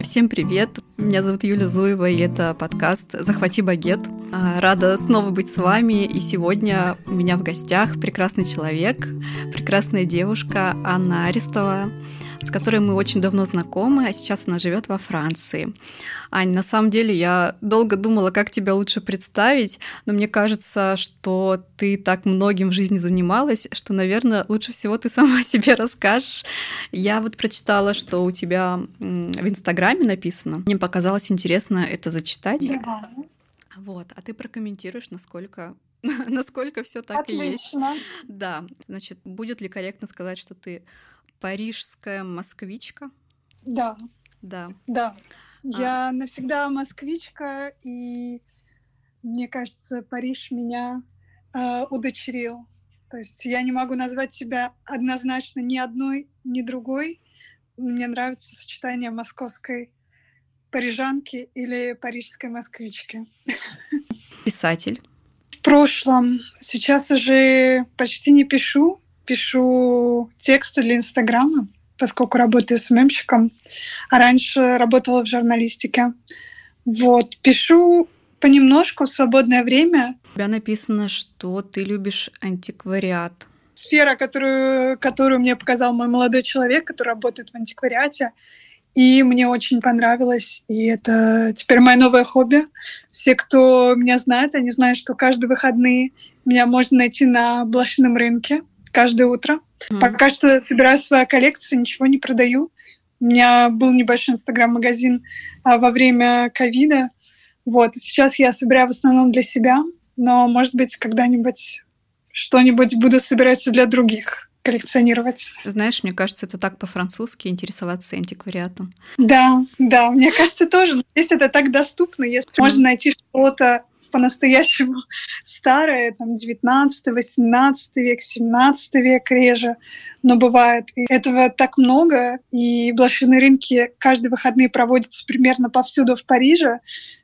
Всем привет! Меня зовут Юля Зуева, и это подкаст «Захвати багет». А, рада снова быть с вами, и сегодня у меня в гостях прекрасный человек, прекрасная девушка Анна Арестова, с которой мы очень давно знакомы, а сейчас она живет во Франции. Ань, на самом деле я долго думала, как тебя лучше представить, но мне кажется, что ты так многим в жизни занималась, что, наверное, лучше всего ты сама себе расскажешь. Я вот прочитала, что у тебя в Инстаграме написано. Мне показалось интересно это зачитать. Да. Вот, а ты прокомментируешь, насколько насколько все так Отлично. и есть. Да, значит, будет ли корректно сказать, что ты парижская москвичка? Да, Да. да. Я навсегда москвичка, и мне кажется, Париж меня э, удочерил. То есть я не могу назвать себя однозначно ни одной, ни другой. Мне нравится сочетание московской парижанки или парижской москвички. Писатель. В прошлом, сейчас уже почти не пишу. Пишу тексты для Инстаграма, поскольку работаю с мемщиком, а раньше работала в журналистике. Вот, пишу понемножку в свободное время. У тебя написано, что ты любишь антиквариат. Сфера, которую, которую мне показал мой молодой человек, который работает в антиквариате, и мне очень понравилось. И это теперь мое новое хобби. Все, кто меня знает, они знают, что каждые выходные меня можно найти на блошином рынке каждое утро. Мгм. Пока что собираю свою коллекцию, ничего не продаю. У меня был небольшой инстаграм-магазин а, во время ковида. Вот. Сейчас я собираю в основном для себя, но, может быть, когда-нибудь что-нибудь буду собирать для других, коллекционировать. Знаешь, мне кажется, это так по-французски интересоваться антиквариатом. Да, да, мне кажется тоже. Здесь это так доступно, если можно найти что-то по-настоящему старое, там, 19 18 век, 17 век реже, но бывает. И этого так много, и блошиные рынки каждые выходные проводятся примерно повсюду в Париже,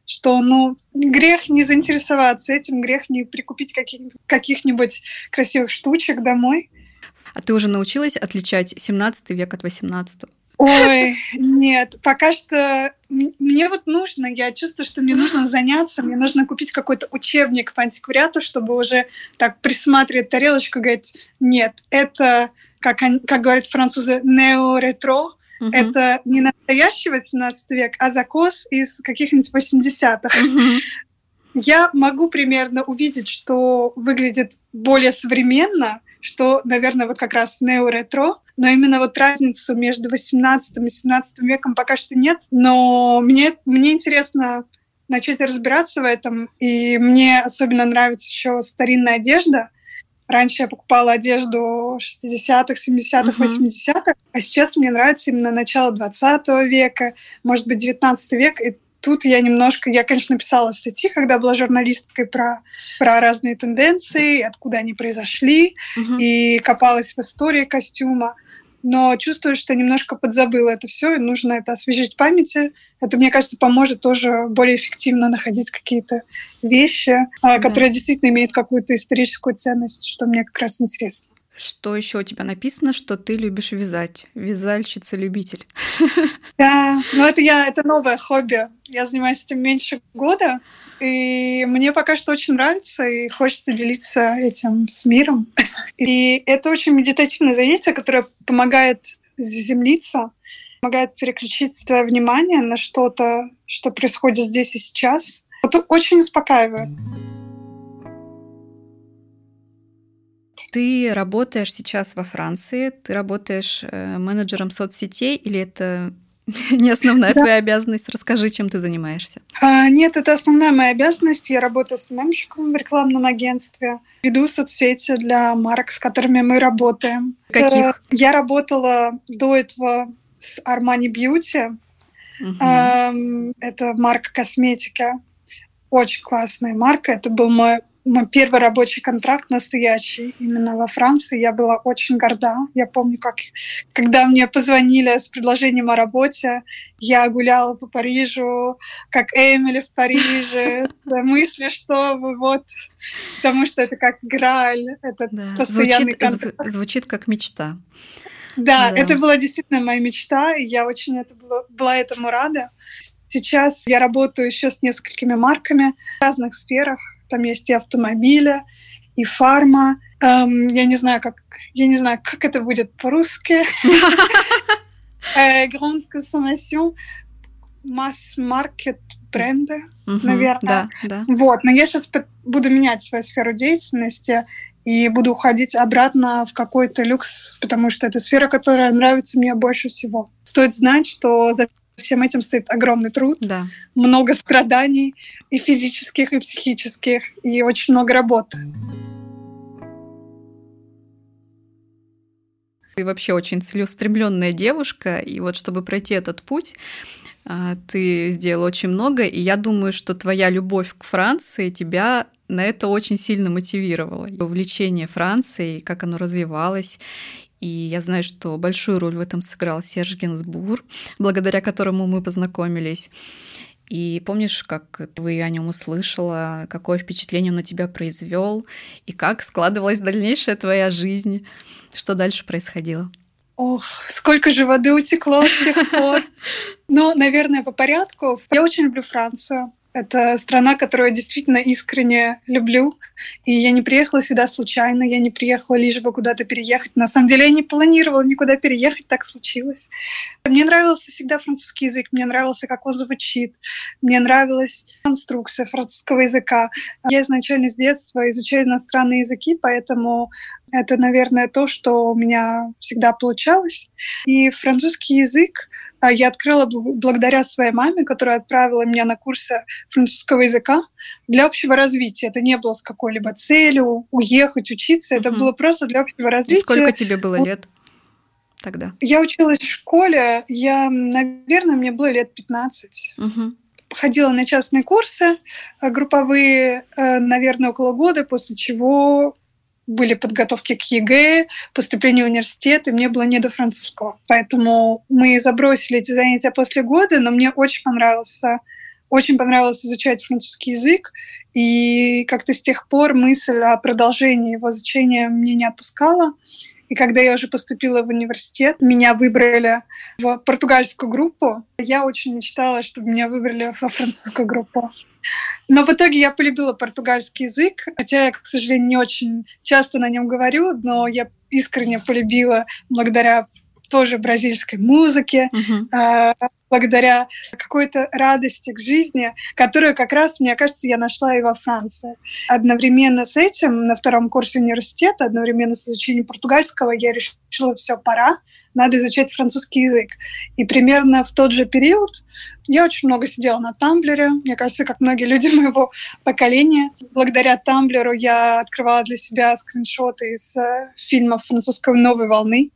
что, ну, грех не заинтересоваться этим, грех не прикупить каких- каких-нибудь красивых штучек домой. А ты уже научилась отличать 17 век от 18? Ой, нет, пока что мне вот нужно, я чувствую, что мне нужно заняться, мне нужно купить какой-то учебник по антиквариату, чтобы уже так присматривать тарелочку и говорить, нет, это, как, они- как говорят французы, нео-ретро, Мгм. это не настоящий 18 век, а закос из каких-нибудь 80-х. Мгм. Я могу примерно увидеть, что выглядит более современно, что, наверное, вот как раз нео-ретро, но именно вот разницу между 18 и 17 веком пока что нет. Но мне, мне интересно начать разбираться в этом, и мне особенно нравится еще старинная одежда. Раньше я покупала одежду 60-х, 70-х, Мгм. 80-х, а сейчас мне нравится именно начало 20 века, может быть, 19 век, и тут я немножко, я, конечно, писала статьи, когда была журналисткой про, про разные тенденции, откуда они произошли, Мгм. и копалась в истории костюма, но чувствую, что немножко подзабыла это все, и нужно это освежить в памяти. Это, мне кажется, поможет тоже более эффективно находить какие-то вещи, а, Да. которые действительно имеют какую-то историческую ценность, что мне как раз интересно. Что еще у тебя написано, что ты любишь вязать? Вязальщица-любитель. Да, но это я, это новое хобби. Я занимаюсь этим меньше года, и мне пока что очень нравится, и хочется делиться этим с миром. И это очень медитативное занятие, которое помогает заземлиться, помогает переключить свое внимание на что-то, что происходит здесь и сейчас. Это очень успокаивает. Ты работаешь сейчас во Франции, ты работаешь э, менеджером соцсетей или это не основная Да. твоя обязанность? Расскажи, чем ты занимаешься. А, нет, это основная моя обязанность. Я работаю с мемщиком в рекламном агентстве, веду соцсети для марок, с которыми мы работаем. Каких? Я работала до этого с Armani Beauty. Эм, Это марка косметики. Очень классная марка. Это был мой, мой первый рабочий контракт настоящий именно во Франции. Я была очень горда. Я помню, как когда мне позвонили с предложением о работе, я гуляла по Парижу, как Эмили в Париже, да, мысли, что вы вот, потому что это как Грааль, это Да, постоянный звучит, зв- контракт. звучит как мечта. Да, да, это была действительно моя мечта, и я очень это была, была этому рада. Сейчас я работаю еще с несколькими марками в разных сферах. Там есть и автомобили, и фарма. Эм, я не знаю, как я не знаю, как это будет по-русски. Э, Grand consommation, масс-маркет бренды, наверное. Да, да. Вот, но я сейчас буду менять свою сферу деятельности и буду уходить обратно в какой-то люкс, потому что это сфера, которая нравится мне больше всего. Стоит знать, что за всем этим стоит огромный труд, да. много страданий и физических, и психических, и очень много работы. Ты вообще очень целеустремленная девушка, и вот чтобы пройти этот путь, а, ты сделал очень много, и я думаю, что твоя любовь к Франции тебя на это очень сильно мотивировало. Увлечение Францией, как оно развивалось. И я знаю, что большую роль в этом сыграл Серж Генсбур, благодаря которому мы познакомились. И помнишь, как ты о нем услышала, какое впечатление он на тебя произвел, и как складывалась дальнейшая твоя жизнь, что дальше происходило? Ох, сколько же воды утекло с тех пор. Ну, наверное, по порядку. Я очень люблю Францию. Это страна, которую я действительно искренне люблю. И я не приехала сюда случайно, я не приехала лишь бы куда-то переехать. На самом деле я не планировала никуда переехать, так случилось. Мне нравился всегда французский язык, мне нравился, как он звучит, мне нравилась конструкция французского языка. Я изначально с детства изучаю иностранные языки, поэтому это, наверное, то, что у меня всегда получалось. И французский язык я открыла благодаря своей маме, которая отправила меня на курсы французского языка для общего развития. Это не было с какой-либо целью уехать, учиться. Это угу. было просто для общего развития. И сколько тебе было лет тогда? Я училась в школе. Я, наверное, мне было лет 15. Угу ходила на частные курсы э, групповые, э, наверное, около года, после чего были подготовки к ЕГЭ, поступление в университет, и мне было не до французского. Поэтому мы забросили эти занятия после года, но мне очень понравился очень понравилось изучать французский язык, и как-то с тех пор мысль о продолжении его изучения меня не отпускала. И когда я уже поступила в университет, меня выбрали в португальскую группу. Я очень мечтала, чтобы меня выбрали во французскую группу. Но в итоге я полюбила португальский язык, хотя я, к сожалению, не очень часто на нем говорю, но я искренне полюбила благодаря тоже бразильской музыке, uh-huh. Благодаря какой-то радости к жизни, которую как раз, мне кажется, я нашла и во Франции. Одновременно с этим, на втором курсе университета, одновременно с изучением португальского, я решила, все, пора, надо изучать французский язык. И примерно в тот же период я очень много сидела на Тамблере. Мне кажется, как многие люди моего поколения. Благодаря Тамблеру я открывала для себя скриншоты из э, фильмов французской новой волны.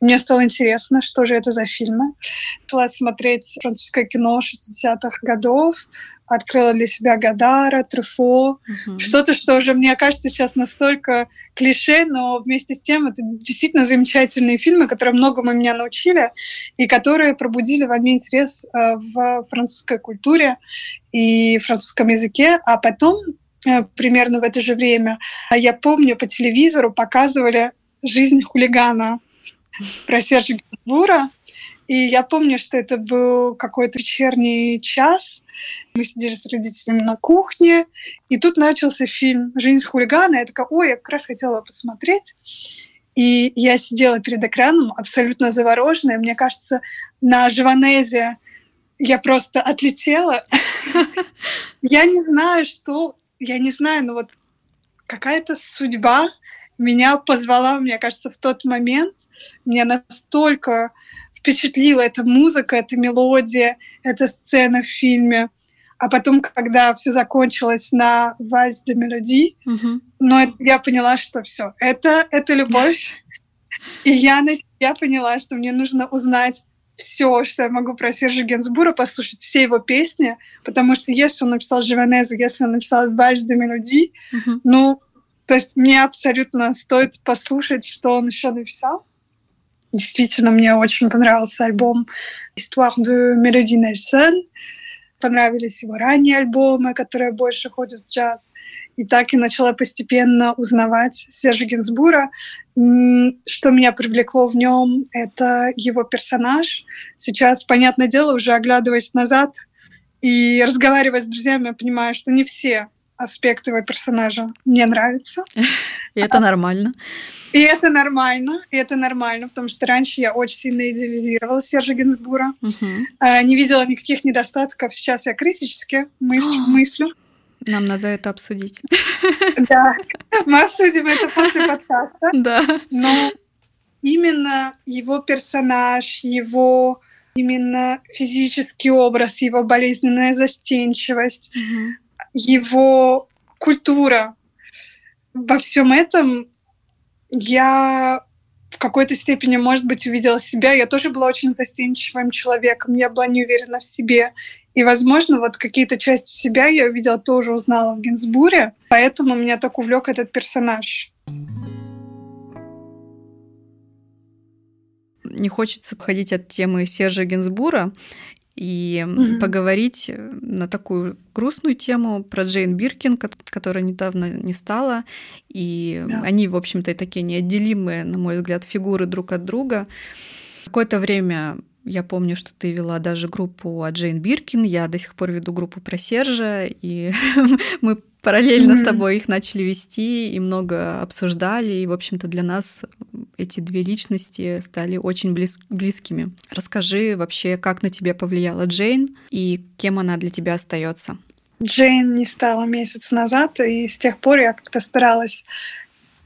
Мне стало интересно, что же это за фильмы. Начала смотреть французское кино 60-х годов, открыла для себя Гадара, Трюфо, угу. что-то, что уже, мне кажется, сейчас настолько клише, но вместе с тем это действительно замечательные фильмы, которые многому меня научили и которые пробудили во мне интерес э, в французской культуре и французском языке, а потом э, примерно в это же время, я помню, по телевизору показывали «Жизнь хулигана» про Сержа Гинзбура, и я помню, что это был какой-то вечерний час. Мы сидели с родителями на кухне, и тут начался фильм «Жизнь хулигана». Я такая, ой, я как раз хотела посмотреть. И я сидела перед экраном абсолютно завороженная. Мне кажется, на Живанезе я просто отлетела. Я не знаю, что... Я не знаю, но вот какая-то судьба меня позвала, мне кажется, в тот момент. Меня настолько впечатлила эта музыка, эта мелодия, эта сцена в фильме. А потом, когда все закончилось на вальс де мелодии, mm-hmm. но я поняла, что все, это, это любовь. И я, я поняла, что мне нужно узнать все, что я могу про Сержа Генсбура, послушать все его песни, потому что если он написал Живанезу, если он написал Вальс де Мелодии, mm-hmm. ну, то есть мне абсолютно стоит послушать, что он еще написал. Действительно, мне очень понравился альбом «Histoire de Melody Nelson». Понравились его ранние альбомы, которые больше ходят в джаз. И так и начала постепенно узнавать Сержа Гинзбура. Что меня привлекло в нем, это его персонаж. Сейчас, понятное дело, уже оглядываясь назад и разговаривая с друзьями, я понимаю, что не все аспекты его персонажа мне нравятся. И это нормально. И это нормально, и это нормально, потому что раньше я очень сильно идеализировала Сержа Гинзбура, угу. не видела никаких недостатков. Сейчас я критически мыслю. мыслю. Нам надо это обсудить. Да, мы обсудим это после подкаста. Да. Но именно его персонаж, его именно физический образ, его болезненная застенчивость, угу. Его культура. Во всем этом я в какой-то степени, может быть, увидела себя. Я тоже была очень застенчивым человеком, я была не уверена в себе. И, возможно, вот какие-то части себя я увидела, тоже узнала в Гинзбуре, поэтому меня так увлек этот персонаж. Не хочется ходить от темы Сержа Гинзбура и угу. поговорить на такую грустную тему про Джейн Биркин, которая недавно не стала. И да. они, в общем-то, такие неотделимые, на мой взгляд, фигуры друг от друга. Какое-то время я помню, что ты вела даже группу о Джейн Биркин. Я до сих пор веду группу про Сержа, и мы параллельно mm-hmm. с тобой их начали вести и много обсуждали. И, в общем-то, для нас эти две личности стали очень близ- близкими. Расскажи вообще, как на тебя повлияла Джейн и кем она для тебя остается. Джейн не стала месяц назад, и с тех пор я как-то старалась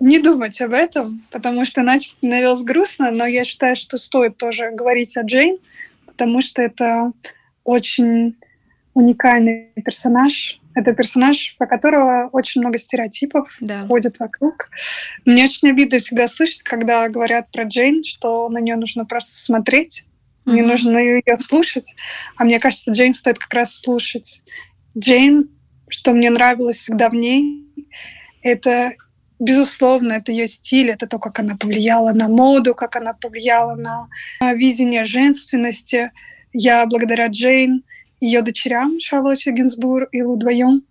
не думать об этом, потому что иначе становилось грустно, но я считаю, что стоит тоже говорить о Джейн, потому что это очень уникальный персонаж. Это персонаж, по которого очень много стереотипов да. ходит вокруг. Мне очень обидно всегда слышать, когда говорят про Джейн, что на нее нужно просто смотреть, mm-hmm. не нужно ее слушать. А мне кажется, Джейн стоит как раз слушать. Джейн, что мне нравилось всегда в ней, это Безусловно, это ее стиль, это то, как она повлияла на моду, как она повлияла на видение женственности. Я благодаря Джейн, ее дочерям Шарлотте Гинзбур и Лу вдвоем,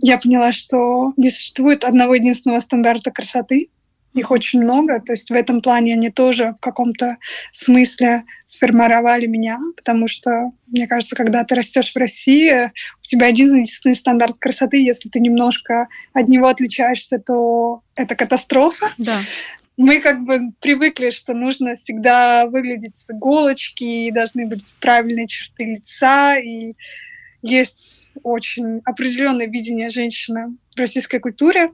я поняла, что не существует одного единственного стандарта красоты, их очень много, то есть в этом плане они тоже в каком-то смысле сформировали меня, потому что, мне кажется, когда ты растешь в России, у тебя один единственный стандарт красоты, если ты немножко от него отличаешься, то это катастрофа. Да. Мы как бы привыкли, что нужно всегда выглядеть с иголочки, и должны быть правильные черты лица, и есть очень определенное видение женщины в российской культуре,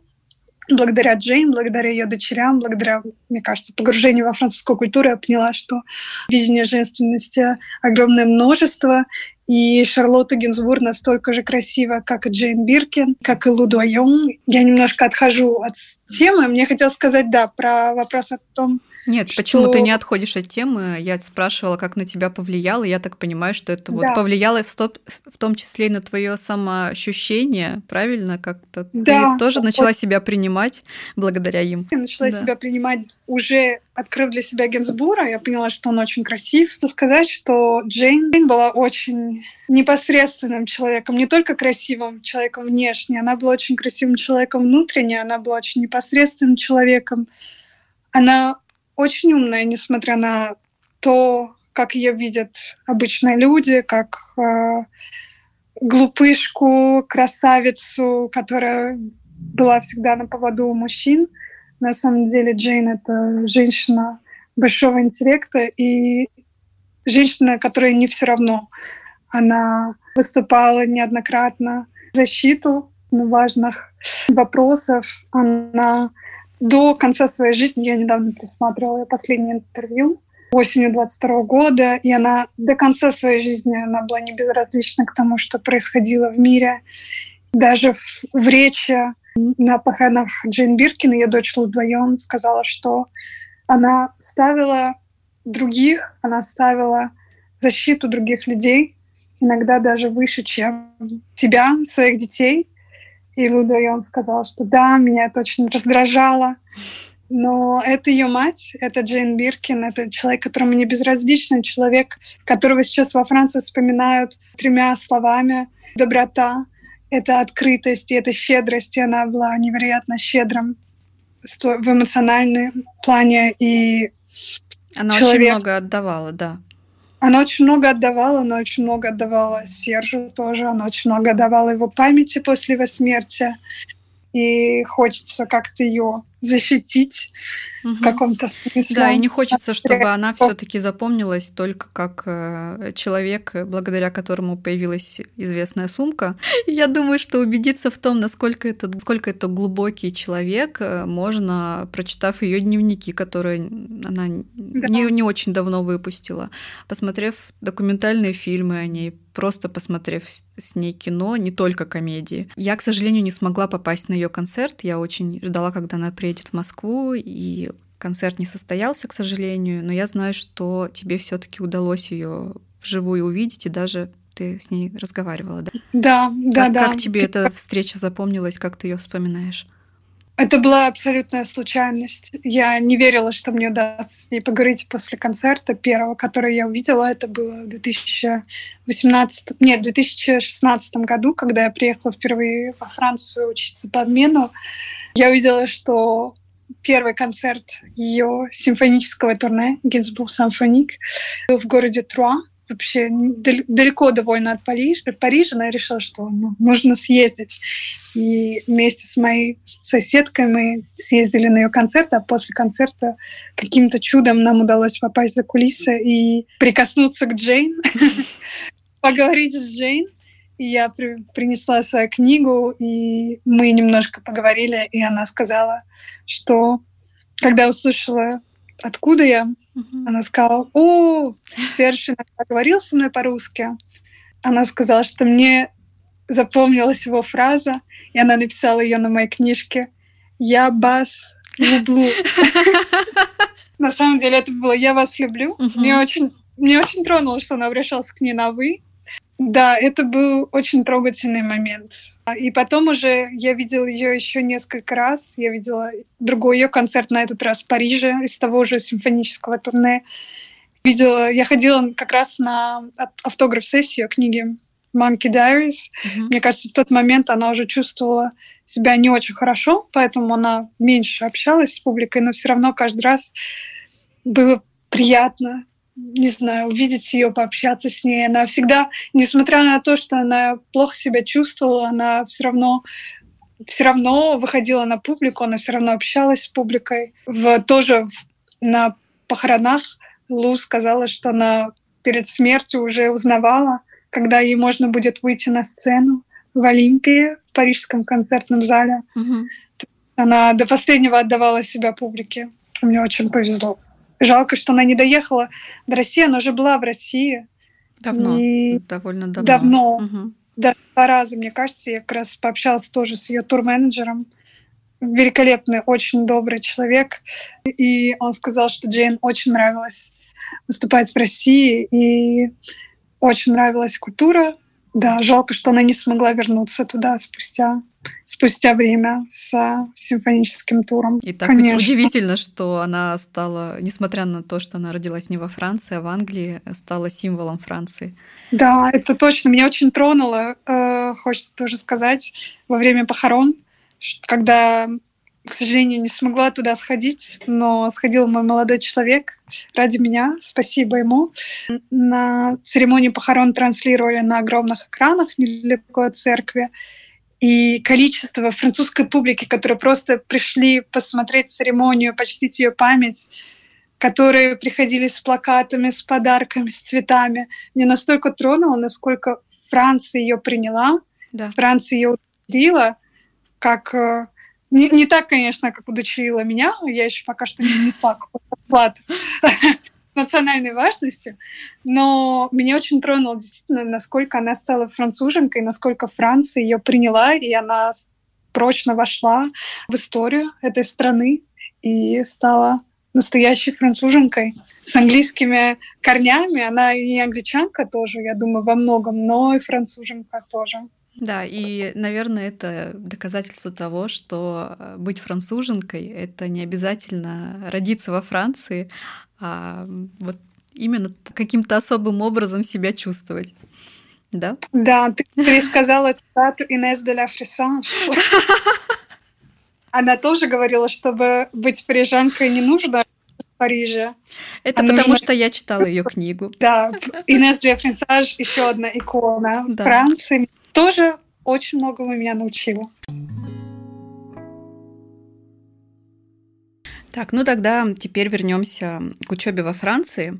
благодаря Джейн, благодаря ее дочерям, благодаря, мне кажется, погружению во французскую культуру, я поняла, что видение женственности огромное множество, и Шарлотта Гинзбур настолько же красива, как и Джейн Биркин, как и Лу Дуайон. Я немножко отхожу от темы. Мне хотелось сказать, да, про вопрос о том, нет, что... почему ты не отходишь от темы? Я спрашивала, как на тебя повлияло. Я так понимаю, что это да. вот повлияло в, стоп, в том числе и на твое самоощущение, правильно? Как-то да. ты тоже начала вот. себя принимать благодаря им. Я начала да. себя принимать уже открыв для себя Генсбура. Я поняла, что он очень красив. Хочу сказать, что Джейн была очень непосредственным человеком, не только красивым человеком внешне, она была очень красивым человеком внутренне, она была очень непосредственным человеком. Она очень умная, несмотря на то, как ее видят обычные люди, как э, глупышку, красавицу, которая была всегда на поводу у мужчин. На самом деле Джейн — это женщина большого интеллекта и женщина, которая не все равно. Она выступала неоднократно в защиту важных вопросов. Она до конца своей жизни, я недавно присматривала последнее интервью, осенью 22 года, и она до конца своей жизни она была не безразлична к тому, что происходило в мире. Даже в, в речи на похоронах Джейн Биркин, ее дочь вдвоем сказала, что она ставила других, она ставила защиту других людей, иногда даже выше, чем себя, своих детей. И Лудойон сказал, что да, меня это очень раздражало, но это ее мать, это Джейн Биркин, это человек, которому не безразличный, человек, которого сейчас во Франции вспоминают тремя словами «доброта», это открытость и это щедрость, и она была невероятно щедрым в эмоциональном плане и она человек... очень много отдавала, да. Она очень много отдавала, она очень много отдавала Сержу тоже, она очень много отдавала его памяти после его смерти. И хочется как-то ее защитить угу. в каком-то смысле. Да, и не хочется, чтобы она все-таки запомнилась только как э, человек, благодаря которому появилась известная сумка. Я думаю, что убедиться в том, насколько это, насколько это глубокий человек, э, можно, прочитав ее дневники, которые она да. не, не очень давно выпустила, посмотрев документальные фильмы о ней, просто посмотрев с ней кино, не только комедии. Я, к сожалению, не смогла попасть на ее концерт. Я очень ждала, когда она приедет в Москву, и концерт не состоялся, к сожалению, но я знаю, что тебе все-таки удалось ее вживую увидеть, и даже ты с ней разговаривала, да? Да, да, как, да. Как тебе эта встреча запомнилась, как ты ее вспоминаешь? Это была абсолютная случайность. Я не верила, что мне удастся с ней поговорить после концерта первого, который я увидела. Это было в 2018, нет, в 2016 году, когда я приехала впервые во Францию учиться по обмену. Я увидела, что первый концерт ее симфонического турне «Гинзбург Симфоник» был в городе Труа, вообще далеко довольно от Парижа, Парижа но решила, что ну, нужно съездить. И вместе с моей соседкой мы съездили на ее концерт, а после концерта каким-то чудом нам удалось попасть за кулисы и прикоснуться к Джейн, поговорить с Джейн. И я при, принесла свою книгу, и мы немножко поговорили, и она сказала, что когда услышала, откуда я, uh-huh. она сказала, о, Серж иногда говорил со мной по-русски. Она сказала, что мне запомнилась его фраза, и она написала ее на моей книжке «Я вас люблю». На самом деле это было «Я вас люблю». Мне очень мне очень тронуло, что она обращалась к ней на «вы». Да, это был очень трогательный момент. И потом уже я видела ее еще несколько раз. Я видела другой ее концерт на этот раз в Париже из того же симфонического турне. Видела, я ходила как раз на автограф-сессию книги Monkey Diaries. Mm-hmm. Мне кажется, в тот момент она уже чувствовала себя не очень хорошо, поэтому она меньше общалась с публикой, но все равно каждый раз было приятно не знаю, увидеть ее, пообщаться с ней. Она всегда, несмотря на то, что она плохо себя чувствовала, она все равно все равно выходила на публику, она все равно общалась с публикой. В, тоже в, на похоронах Лу сказала, что она перед смертью уже узнавала, когда ей можно будет выйти на сцену в Олимпии, в парижском концертном зале. Угу. Она до последнего отдавала себя публике. Мне очень повезло. Жалко, что она не доехала до России, она уже была в России. Давно, и довольно давно. Давно, угу. да, два раза, мне кажется, я как раз пообщалась тоже с ее турменеджером. Великолепный, очень добрый человек. И он сказал, что Джейн очень нравилось выступать в России, и очень нравилась культура. Да, жалко, что она не смогла вернуться туда спустя спустя время с симфоническим туром. И так Конечно. удивительно, что она стала, несмотря на то, что она родилась не во Франции, а в Англии, стала символом Франции. Да, это точно. Меня очень тронуло, э, хочется тоже сказать, во время похорон, когда, к сожалению, не смогла туда сходить, но сходил мой молодой человек ради меня, спасибо ему. На церемонии похорон транслировали на огромных экранах недалеко от церкви и количество французской публики, которые просто пришли посмотреть церемонию, почтить ее память, которые приходили с плакатами, с подарками, с цветами. Мне настолько тронуло, насколько Франция ее приняла, да. Франция ее удочерила, как э, не, не так, конечно, как удочерила меня, я еще пока что не несла какой-то национальной важности, но меня очень тронуло действительно, насколько она стала француженкой, насколько Франция ее приняла, и она прочно вошла в историю этой страны и стала настоящей француженкой с английскими корнями. Она и англичанка тоже, я думаю, во многом, но и француженка тоже. Да, и, наверное, это доказательство того, что э, быть француженкой — это не обязательно родиться во Франции, а вот именно каким-то особым образом себя чувствовать. Да? Да, ты пересказала цитату Инес де ла Фрисанж. она тоже говорила, чтобы быть парижанкой не нужно в Париже. Это а потому, нужно... что я читала ее книгу. Да, Инесс де Френсаж еще одна икона да. Франции. Тоже очень многому меня научила. Так, ну тогда теперь вернемся к учебе во Франции.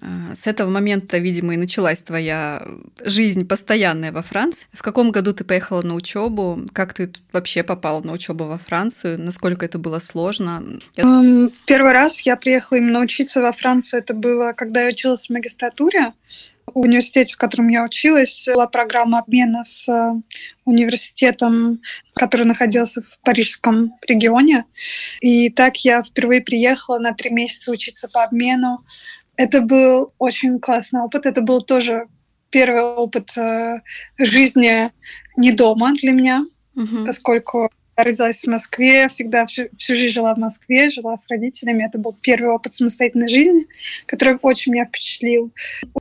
А, с этого момента, видимо, и началась твоя жизнь постоянная во Франции. В каком году ты поехала на учебу? Как ты вообще попала на учебу во Францию? Насколько это было сложно? Um, в первый раз я приехала именно учиться во Францию. Это было, когда я училась в магистратуре. В университете, в котором я училась, была программа обмена с э, университетом, который находился в парижском регионе. И так я впервые приехала на три месяца учиться по обмену это был очень классный опыт. Это был тоже первый опыт э, жизни не дома для меня, угу. поскольку родилась в Москве, всегда всю, всю жизнь жила в Москве, жила с родителями. Это был первый опыт самостоятельной жизни, который очень меня впечатлил.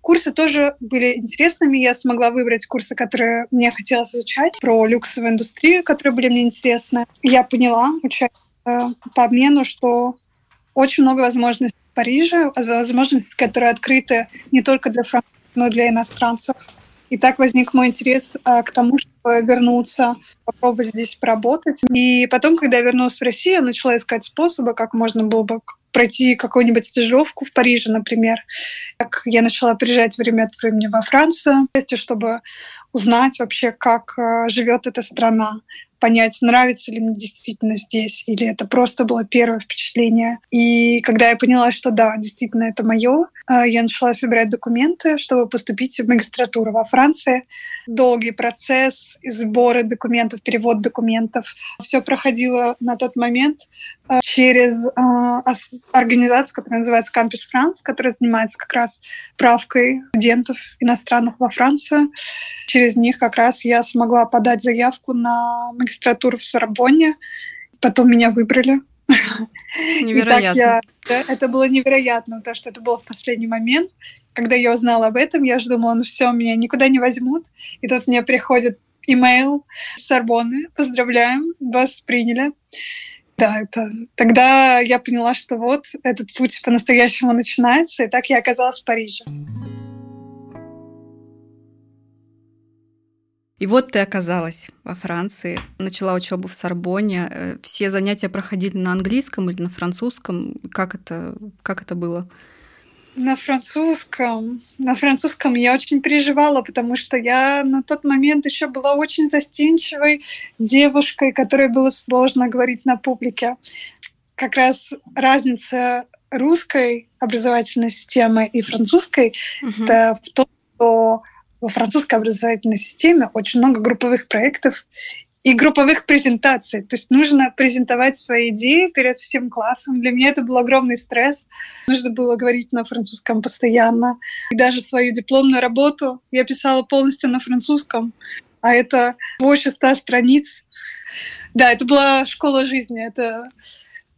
Курсы тоже были интересными. Я смогла выбрать курсы, которые мне хотелось изучать, про люксовую индустрию, которые были мне интересны. Я поняла, учась э, по обмену, что очень много возможностей Париже, возможности, которые открыты не только для французов, но и для иностранцев. И так возник мой интерес а, к тому, чтобы вернуться, попробовать здесь поработать. И потом, когда я вернулась в Россию, я начала искать способы, как можно было бы пройти какую-нибудь стажировку в Париже, например. Так я начала приезжать время от времени во Францию, чтобы узнать вообще, как э, живет эта страна, понять, нравится ли мне действительно здесь, или это просто было первое впечатление. И когда я поняла, что да, действительно это мое, э, я начала собирать документы, чтобы поступить в магистратуру во Франции. Долгий процесс сбора документов, перевод документов. Все проходило на тот момент э, через э, организацию, которая называется Campus France, которая занимается как раз правкой студентов иностранных во Францию. Через них как раз я смогла подать заявку на магистратуру в Сорбонне. Потом меня выбрали. Невероятно. Я, да, это было невероятно, потому что это было в последний момент. Когда я узнала об этом, я же думала, ну все, меня никуда не возьмут. И тут мне приходит имейл с Сорбонны. Поздравляем, вас приняли. Да, это... тогда я поняла, что вот этот путь по-настоящему начинается, и так я оказалась в Париже. И вот ты оказалась во Франции, начала учебу в Сорбоне. Э, все занятия проходили на английском или на французском? Как это, как это было? На французском. На французском я очень переживала, потому что я на тот момент еще была очень застенчивой девушкой, которой было сложно говорить на публике. Как раз разница русской образовательной системы и французской uh-huh. это в том, что во французской образовательной системе очень много групповых проектов и групповых презентаций. То есть нужно презентовать свои идеи перед всем классом. Для меня это был огромный стресс. Нужно было говорить на французском постоянно. И даже свою дипломную работу я писала полностью на французском. А это больше ста страниц. Да, это была школа жизни. Это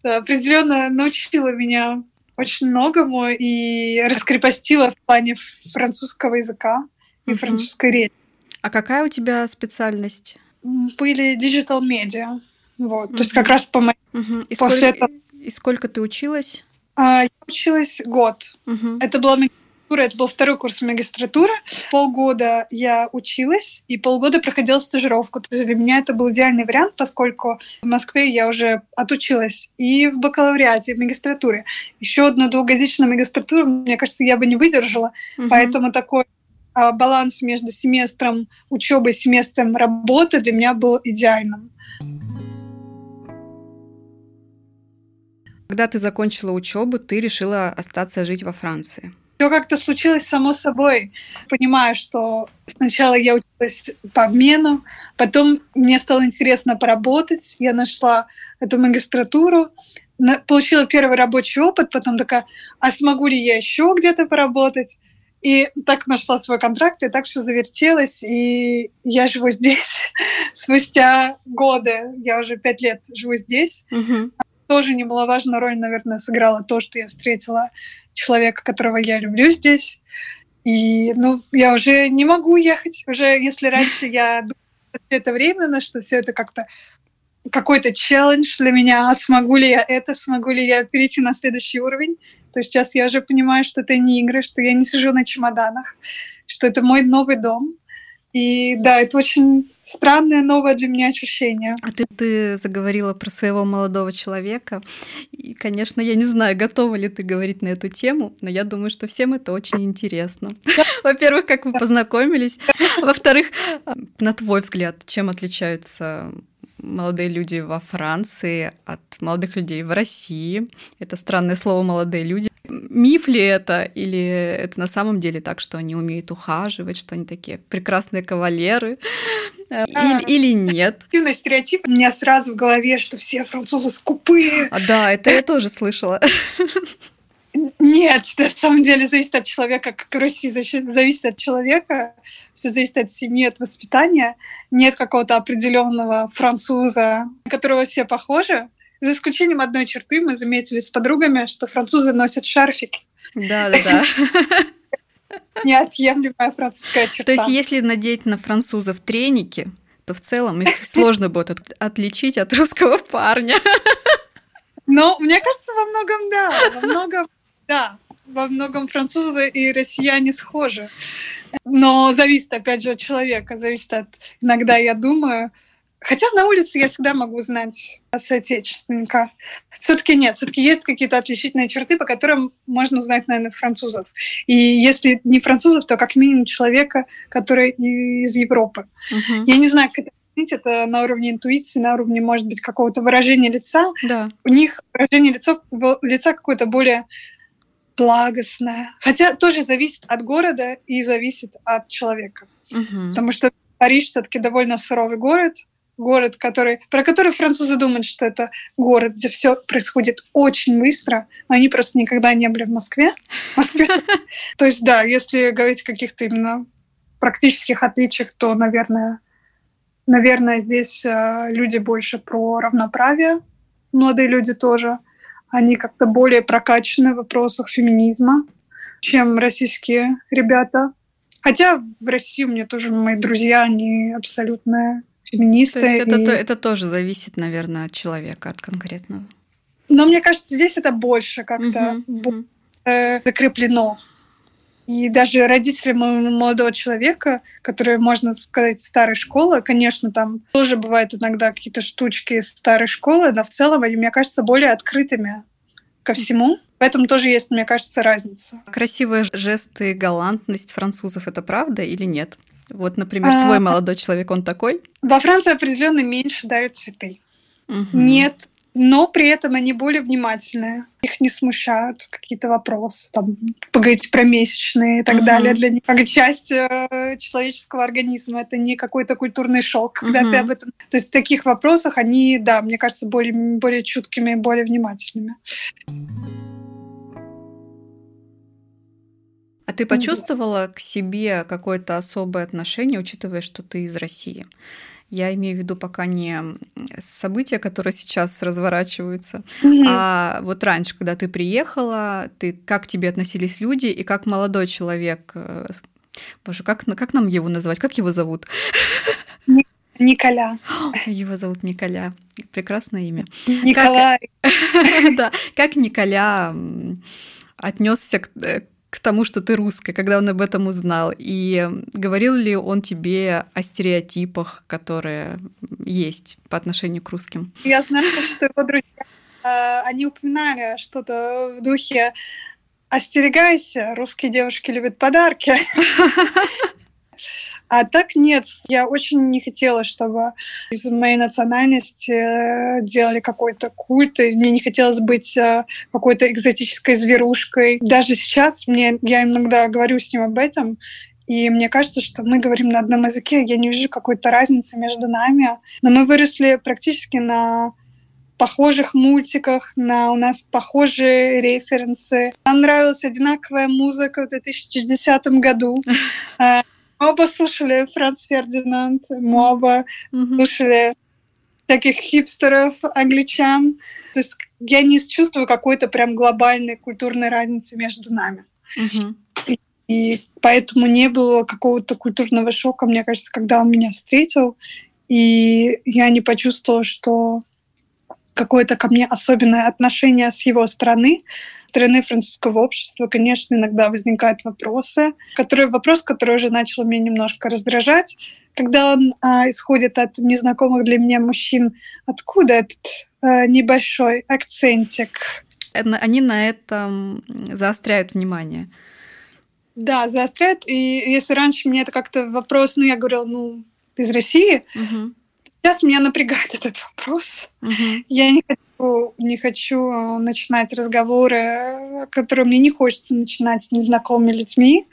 да, определенно научила меня очень многому и раскрепостила в плане французского языка и французской речи. А какая у тебя специальность? Были digital media. Вот. mm То есть как раз по моей... mm И, После сколько... этого... и сколько ты училась? А, я училась год. mm Это была магистратура, это был второй курс магистратуры. Полгода я училась, и полгода проходила стажировку. То есть для меня это был идеальный вариант, поскольку в Москве я уже отучилась и в бакалавриате, и в магистратуре. Еще одну двухгодичную магистратуру, мне кажется, я бы не выдержала. mm Поэтому такой а, баланс между семестром учебы и семестром работы для меня был идеальным. Когда ты закончила учебу, ты решила остаться жить во Франции. Все как-то случилось само собой. Понимаю, что сначала я училась по обмену, потом мне стало интересно поработать. Я нашла эту магистратуру, получила первый рабочий опыт, потом такая, а смогу ли я еще где-то поработать? И так нашла свой контракт, и так все завертелось, и я живу здесь спустя годы. Я уже пять лет живу здесь. Угу. Тоже немаловажную роль, наверное, сыграла то, что я встретила человека, которого я люблю здесь. И, ну, я уже не могу уехать. Уже если раньше я думала, это временно, что все это как-то какой-то челлендж для меня, а смогу ли я это, смогу ли я перейти на следующий уровень. То есть сейчас я уже понимаю, что это не игры, что я не сижу на чемоданах, что это мой новый дом. И да, это очень странное новое для меня ощущение. А ты, ты заговорила про своего молодого человека. И, конечно, я не знаю, готова ли ты говорить на эту тему, но я думаю, что всем это очень интересно. Во-первых, как вы познакомились. Во-вторых, на твой взгляд, чем отличаются молодые люди во Франции от молодых людей в России. Это странное слово «молодые люди». Миф ли это, или это на самом деле так, что они умеют ухаживать, что они такие прекрасные кавалеры, а, или, или нет? Активный стереотип у меня сразу в голове, что все французы скупые. А, да, это я тоже слышала. Нет, на самом деле зависит от человека, как России зависит от человека, все зависит от семьи, от воспитания. Нет какого-то определенного француза, на которого все похожи. За исключением одной черты мы заметили с подругами, что французы носят шарфики. Да, да, да. Неотъемлемая французская черта. То есть, если надеть на французов треники, то в целом их сложно будет отличить от русского парня. Но мне кажется, во многом да, во многом да, во многом французы и россияне схожи. Но зависит, опять же, от человека, зависит от... Иногда я думаю, Хотя на улице я всегда могу узнать соотечественника. Все-таки нет, все-таки есть какие-то отличительные черты, по которым можно узнать, наверное, французов. И если не французов, то как минимум человека, который из Европы. Uh-huh. Я не знаю, как это объяснить, это на уровне интуиции, на уровне, может быть, какого-то выражения лица. Да. У них выражение лица, лица какое-то более благостная. Хотя тоже зависит от города и зависит от человека. Угу. Потому что Париж все-таки довольно суровый город, город, который, про который французы думают, что это город, где все происходит очень быстро, но они просто никогда не были в Москве. Москве. То есть, да, если говорить о каких-то именно практических отличиях, то, наверное, наверное, здесь э, люди больше про равноправие, молодые люди тоже – они как-то более прокачаны в вопросах феминизма, чем российские ребята. Хотя в России у меня тоже мои друзья, они абсолютно феминисты. То есть это, и... то, это тоже зависит, наверное, от человека, от конкретного. Но мне кажется, здесь это больше как-то uh-huh. закреплено. И даже родители молодого человека, которые, можно сказать, старой школы, конечно, там тоже бывают иногда какие-то штучки из старой школы, но в целом они, мне кажется, более открытыми ко всему. В этом тоже есть, мне кажется, разница. Красивые жесты, галантность французов — это правда или нет? Вот, например, а... твой молодой человек, он такой? Во Франции определенно меньше дарят цветы. Угу. Нет но при этом они более внимательные. Их не смущают какие-то вопросы, там, поговорить про месячные и так uh-huh. далее. Для них как часть э, человеческого организма. Это не какой-то культурный шок, когда uh-huh. ты об этом... То есть в таких вопросах они, да, мне кажется, более, более чуткими, более внимательными. А ты почувствовала к себе какое-то особое отношение, учитывая, что ты из России? Я имею в виду пока не события, которые сейчас разворачиваются, mm-hmm. а вот раньше, когда ты приехала, ты как к тебе относились люди и как молодой человек, э, боже, как как нам его назвать, как его зовут? Николя. Его зовут Николя. Прекрасное имя. Николай. Да, как Николя отнесся к, э, к тому, что ты русская, когда он об этом узнал? И говорил ли он тебе о стереотипах, которые есть по отношению к русским? Я знаю, что его друзья, а, они упоминали что-то в духе «Остерегайся, русские девушки любят подарки». А так нет, я очень не хотела, чтобы из моей национальности э, делали какой-то культ, и мне не хотелось быть э, какой-то экзотической зверушкой. Даже сейчас мне, я иногда говорю с ним об этом, и мне кажется, что мы говорим на одном языке, я не вижу какой-то разницы между нами. Но мы выросли практически на похожих мультиках, на у нас похожие референсы. Нам нравилась одинаковая музыка в 2010 году. Мы оба слушали Франц Фердинанд, мы оба mm-hmm. слушали таких хипстеров, англичан. То есть я не чувствую какой-то прям глобальной культурной разницы между нами. Mm-hmm. И, и поэтому не было какого-то культурного шока, мне кажется, когда он меня встретил. и я не почувствовала, что какое-то ко мне особенное отношение с его стороны, стороны французского общества, конечно, иногда возникают вопросы, которые, вопрос, который уже начал меня немножко раздражать, когда он а, исходит от незнакомых для меня мужчин. Откуда этот а, небольшой акцентик? Они на этом заостряют внимание. Да, заостряют. И если раньше мне это как-то вопрос, ну, я говорила, ну, из России, угу. сейчас меня напрягает этот вопрос. Угу. Я не хочу, не хочу а, начинать разговоры, которые мне не хочется начинать с незнакомыми людьми.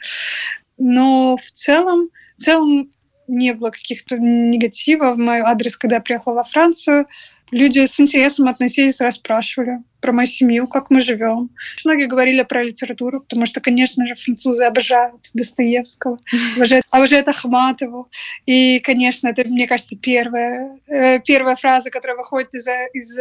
Но в целом, в целом не было каких-то негатива в мой адрес, когда я приехала во Францию. Люди с интересом относились, расспрашивали про мою семью, как мы живем. Многие говорили про литературу, потому что, конечно же, французы обожают Достоевского, обожают, обожают Ахматову. И, конечно, это, мне кажется, первая, э, первая фраза, которая выходит из, из,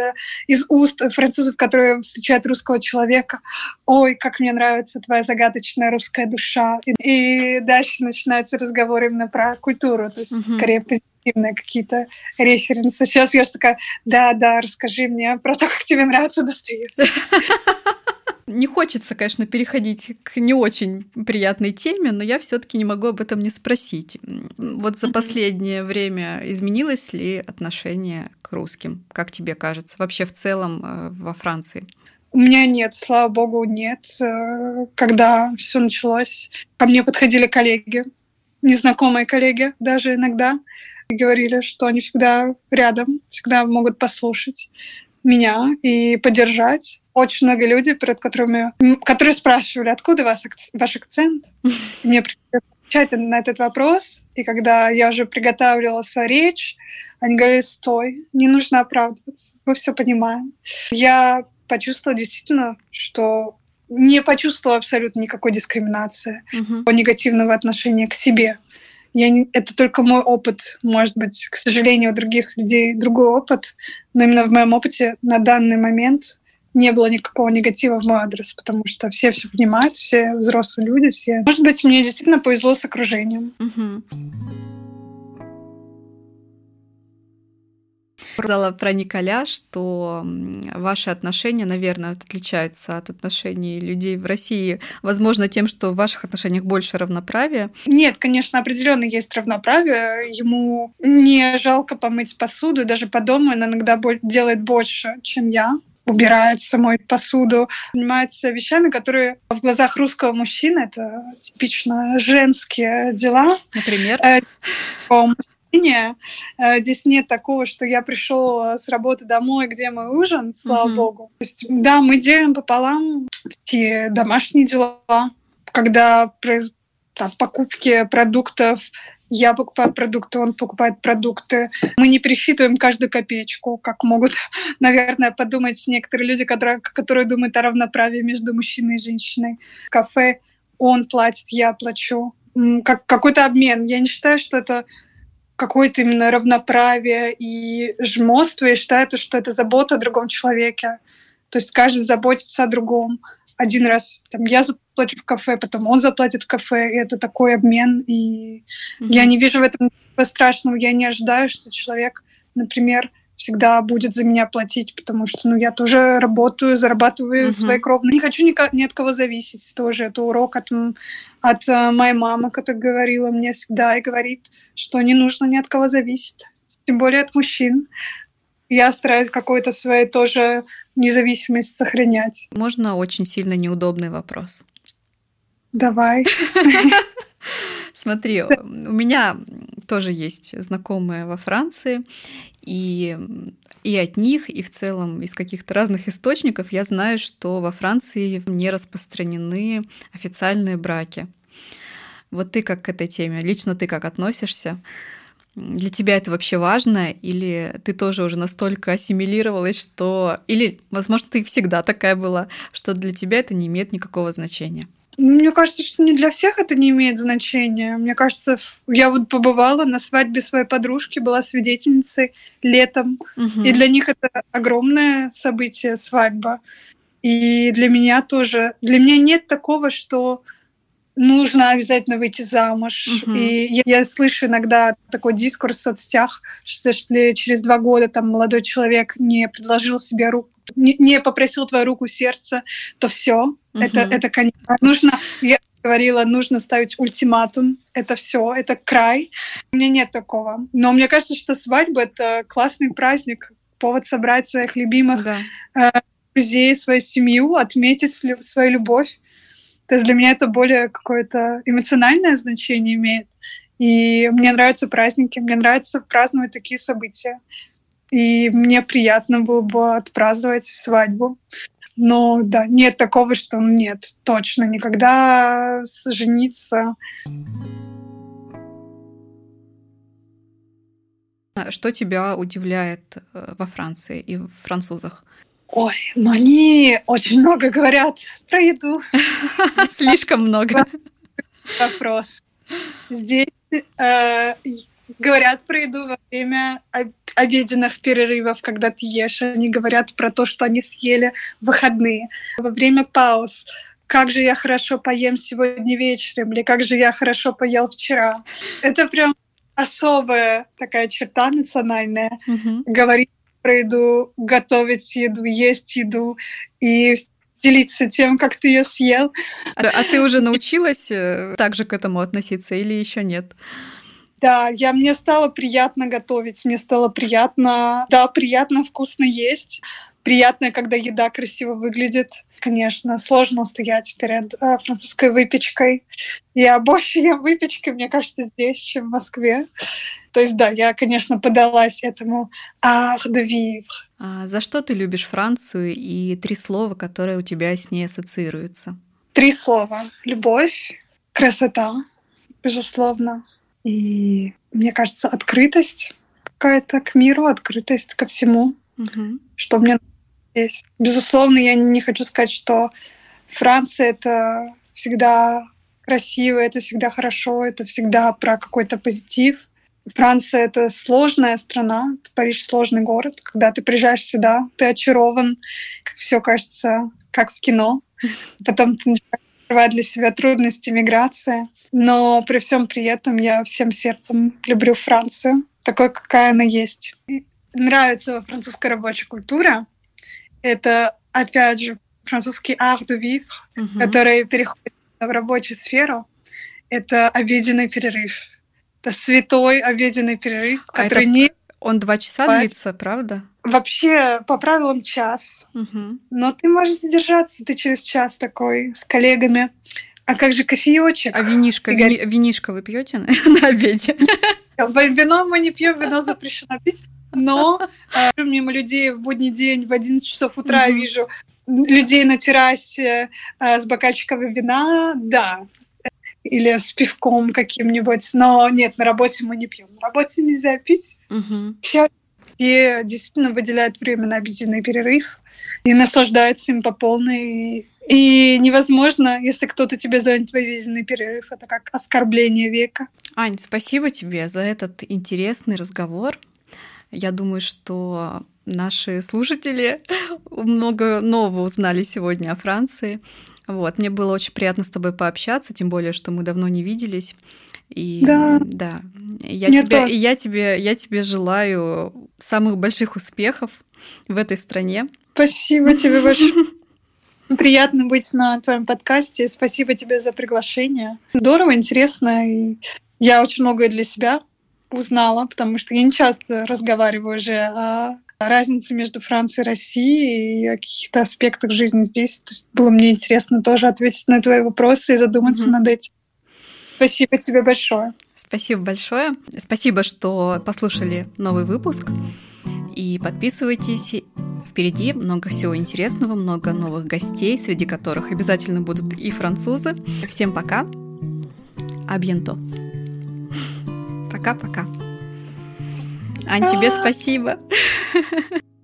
из уст французов, которые встречают русского человека. «Ой, как мне нравится твоя загадочная русская душа». И, и дальше начинаются разговоры именно про культуру, то есть mm-hmm. скорее позитивные какие-то референсы. Сейчас я же такая, да, да, расскажи мне про то, как тебе нравится Достоевский. Не хочется, конечно, переходить к не очень приятной теме, но я все-таки не могу об этом не спросить. Вот за последнее время изменилось ли отношение к русским, как тебе кажется, вообще в целом э, во Франции? У меня нет, слава богу, нет. Э, когда все началось, ко мне подходили коллеги, незнакомые коллеги даже иногда, говорили, что они всегда рядом, всегда могут послушать меня и поддержать. Очень много людей, перед которыми, которые спрашивали, откуда вас, ваш акцент. Мне отвечать на этот вопрос. И когда я уже приготавливала свою речь, они говорили, стой, не нужно оправдываться, мы все понимаем. Я почувствовала действительно, что не почувствовала абсолютно никакой дискриминации, uh-huh. негативного отношения к себе. Я не, это только мой опыт, может быть, к сожалению, у других людей другой опыт, но именно в моем опыте на данный момент не было никакого негатива в мой адрес, потому что все все понимают, все взрослые люди, все. Может быть, мне действительно повезло с окружением. Угу. Сказала про Николя, что ваши отношения, наверное, отличаются от отношений людей в России. Возможно, тем, что в ваших отношениях больше равноправия. Нет, конечно, определенно есть равноправие. Ему не жалко помыть посуду, даже по дому он иногда делает больше, чем я убирает самой посуду, занимается вещами, которые в глазах русского мужчины это типично женские дела. Например? Общения. Э, здесь нет такого, что я пришел э, с работы домой, где мой ужин, слава mm-hmm. богу. То есть, да, мы делим пополам все домашние дела, когда там, покупки продуктов я покупаю продукты, он покупает продукты. Мы не пересчитываем каждую копеечку, как могут, наверное, подумать некоторые люди, которые, которые думают о равноправии между мужчиной и женщиной. Кафе он платит, я плачу. Как, какой-то обмен. Я не считаю, что это какое-то именно равноправие и жмотство, и считают, что это забота о другом человеке. То есть каждый заботится о другом. Один раз там, я заплачу в кафе, потом он заплатит в кафе, и это такой обмен. И mm-hmm. я не вижу в этом ничего страшного. Я не ожидаю, что человек, например, всегда будет за меня платить, потому что ну, я тоже работаю, зарабатываю uh-huh. свои кровные. Не хочу ни, ни от кого зависеть тоже. Это урок от, от uh, моей мамы, которая говорила мне всегда и говорит, что не нужно ни от кого зависеть, тем более от мужчин. Я стараюсь какой-то своей тоже независимость сохранять. Можно очень сильно неудобный вопрос? Давай. Смотри, у меня тоже есть знакомые во Франции, и, и от них, и в целом из каких-то разных источников я знаю, что во Франции не распространены официальные браки. Вот ты как к этой теме, лично ты как относишься? Для тебя это вообще важно, или ты тоже уже настолько ассимилировалась, что... Или, возможно, ты всегда такая была, что для тебя это не имеет никакого значения? Мне кажется, что не для всех это не имеет значения. Мне кажется, я вот побывала на свадьбе своей подружки, была свидетельницей летом, угу. и для них это огромное событие свадьба. И для меня тоже, для меня нет такого, что нужно обязательно выйти замуж. Угу. И я, я слышу иногда такой дискурс в соцсетях, что если через два года там молодой человек не предложил себе руку, не, не попросил твою руку сердца, то все, угу. это, это конечно. Нужно, я говорила, нужно ставить ультиматум, это все, это край. У меня нет такого. Но мне кажется, что свадьба — это классный праздник, повод собрать своих любимых да. э, друзей, свою семью, отметить свою любовь. То есть для меня это более какое-то эмоциональное значение имеет. И мне нравятся праздники, мне нравится праздновать такие события. И мне приятно было бы отпраздновать свадьбу. Но да, нет такого, что нет, точно никогда жениться. Что тебя удивляет э, во Франции и в французах? Ой, но они очень много говорят про еду. Слишком много. Вопрос. Здесь э, говорят про еду во время обеденных перерывов, когда ты ешь. Они говорят про то, что они съели в выходные. Во время пауз как же я хорошо поем сегодня вечером, или как же я хорошо поел вчера. Это прям особая такая черта национальная. Mm-hmm. Говорить про еду, готовить еду, есть еду и делиться тем, как ты ее съел. А, а ты уже научилась э, также к этому относиться или еще нет? Да, я, мне стало приятно готовить, мне стало приятно, да, приятно вкусно есть приятно, когда еда красиво выглядит. Конечно, сложно устоять перед э, французской выпечкой. Я больше ем выпечки, мне кажется, здесь, чем в Москве. То есть, да, я, конечно, подалась этому art de vivre. А за что ты любишь Францию и три слова, которые у тебя с ней ассоциируются? Три слова. Любовь, красота, безусловно. И, мне кажется, открытость какая-то к миру, открытость ко всему, угу. что мне здесь. Безусловно, я не хочу сказать, что Франция — это всегда красиво, это всегда хорошо, это всегда про какой-то позитив. Франция — это сложная страна, Париж — сложный город. Когда ты приезжаешь сюда, ты очарован, все кажется как в кино. Потом ты начинаешь открывать для себя трудности миграции. Но при всем при этом я всем сердцем люблю Францию, такой, какая она есть. И нравится французская рабочая культура, это, опять же, французский art de vivre, угу. который переходит в рабочую сферу. Это обеденный перерыв. Святой обеденный перерыв, а который это... не... Он два часа спать. длится, правда? Вообще, по правилам, час. Угу. Но ты можешь задержаться, ты через час такой с коллегами. А как же кофеечек? А винишко, вини, винишко вы пьете на, на обеде? Вино мы не пьем, вино запрещено пить но э, мимо людей в будний день в 11 часов утра mm-hmm. я вижу людей на террасе э, с бокальчиками вина, да, или с пивком каким-нибудь, но нет, на работе мы не пьем. На работе нельзя пить. Сейчас все действительно выделяют время на обеденный перерыв и наслаждаются им по полной. И невозможно, если кто-то тебе звонит в обеденный перерыв, это как оскорбление века. Ань, спасибо тебе за этот интересный разговор. Я думаю, что наши слушатели много нового узнали сегодня о Франции. Вот, мне было очень приятно с тобой пообщаться, тем более, что мы давно не виделись. И да, да я, тебе, и я, тебе, я тебе желаю самых больших успехов в этой стране. Спасибо тебе большое. Приятно быть на твоем подкасте. Спасибо тебе за приглашение. Здорово, интересно. И я очень многое для себя узнала, потому что я не часто разговариваю уже о разнице между Францией и Россией и о каких-то аспектах жизни здесь. Было мне интересно тоже ответить на твои вопросы и задуматься mm-hmm. над этим. Спасибо тебе большое. Спасибо большое. Спасибо, что послушали новый выпуск. И подписывайтесь. Впереди много всего интересного, много новых гостей, среди которых обязательно будут и французы. Всем пока. Абьенто. Пока-пока. Ань, тебе спасибо.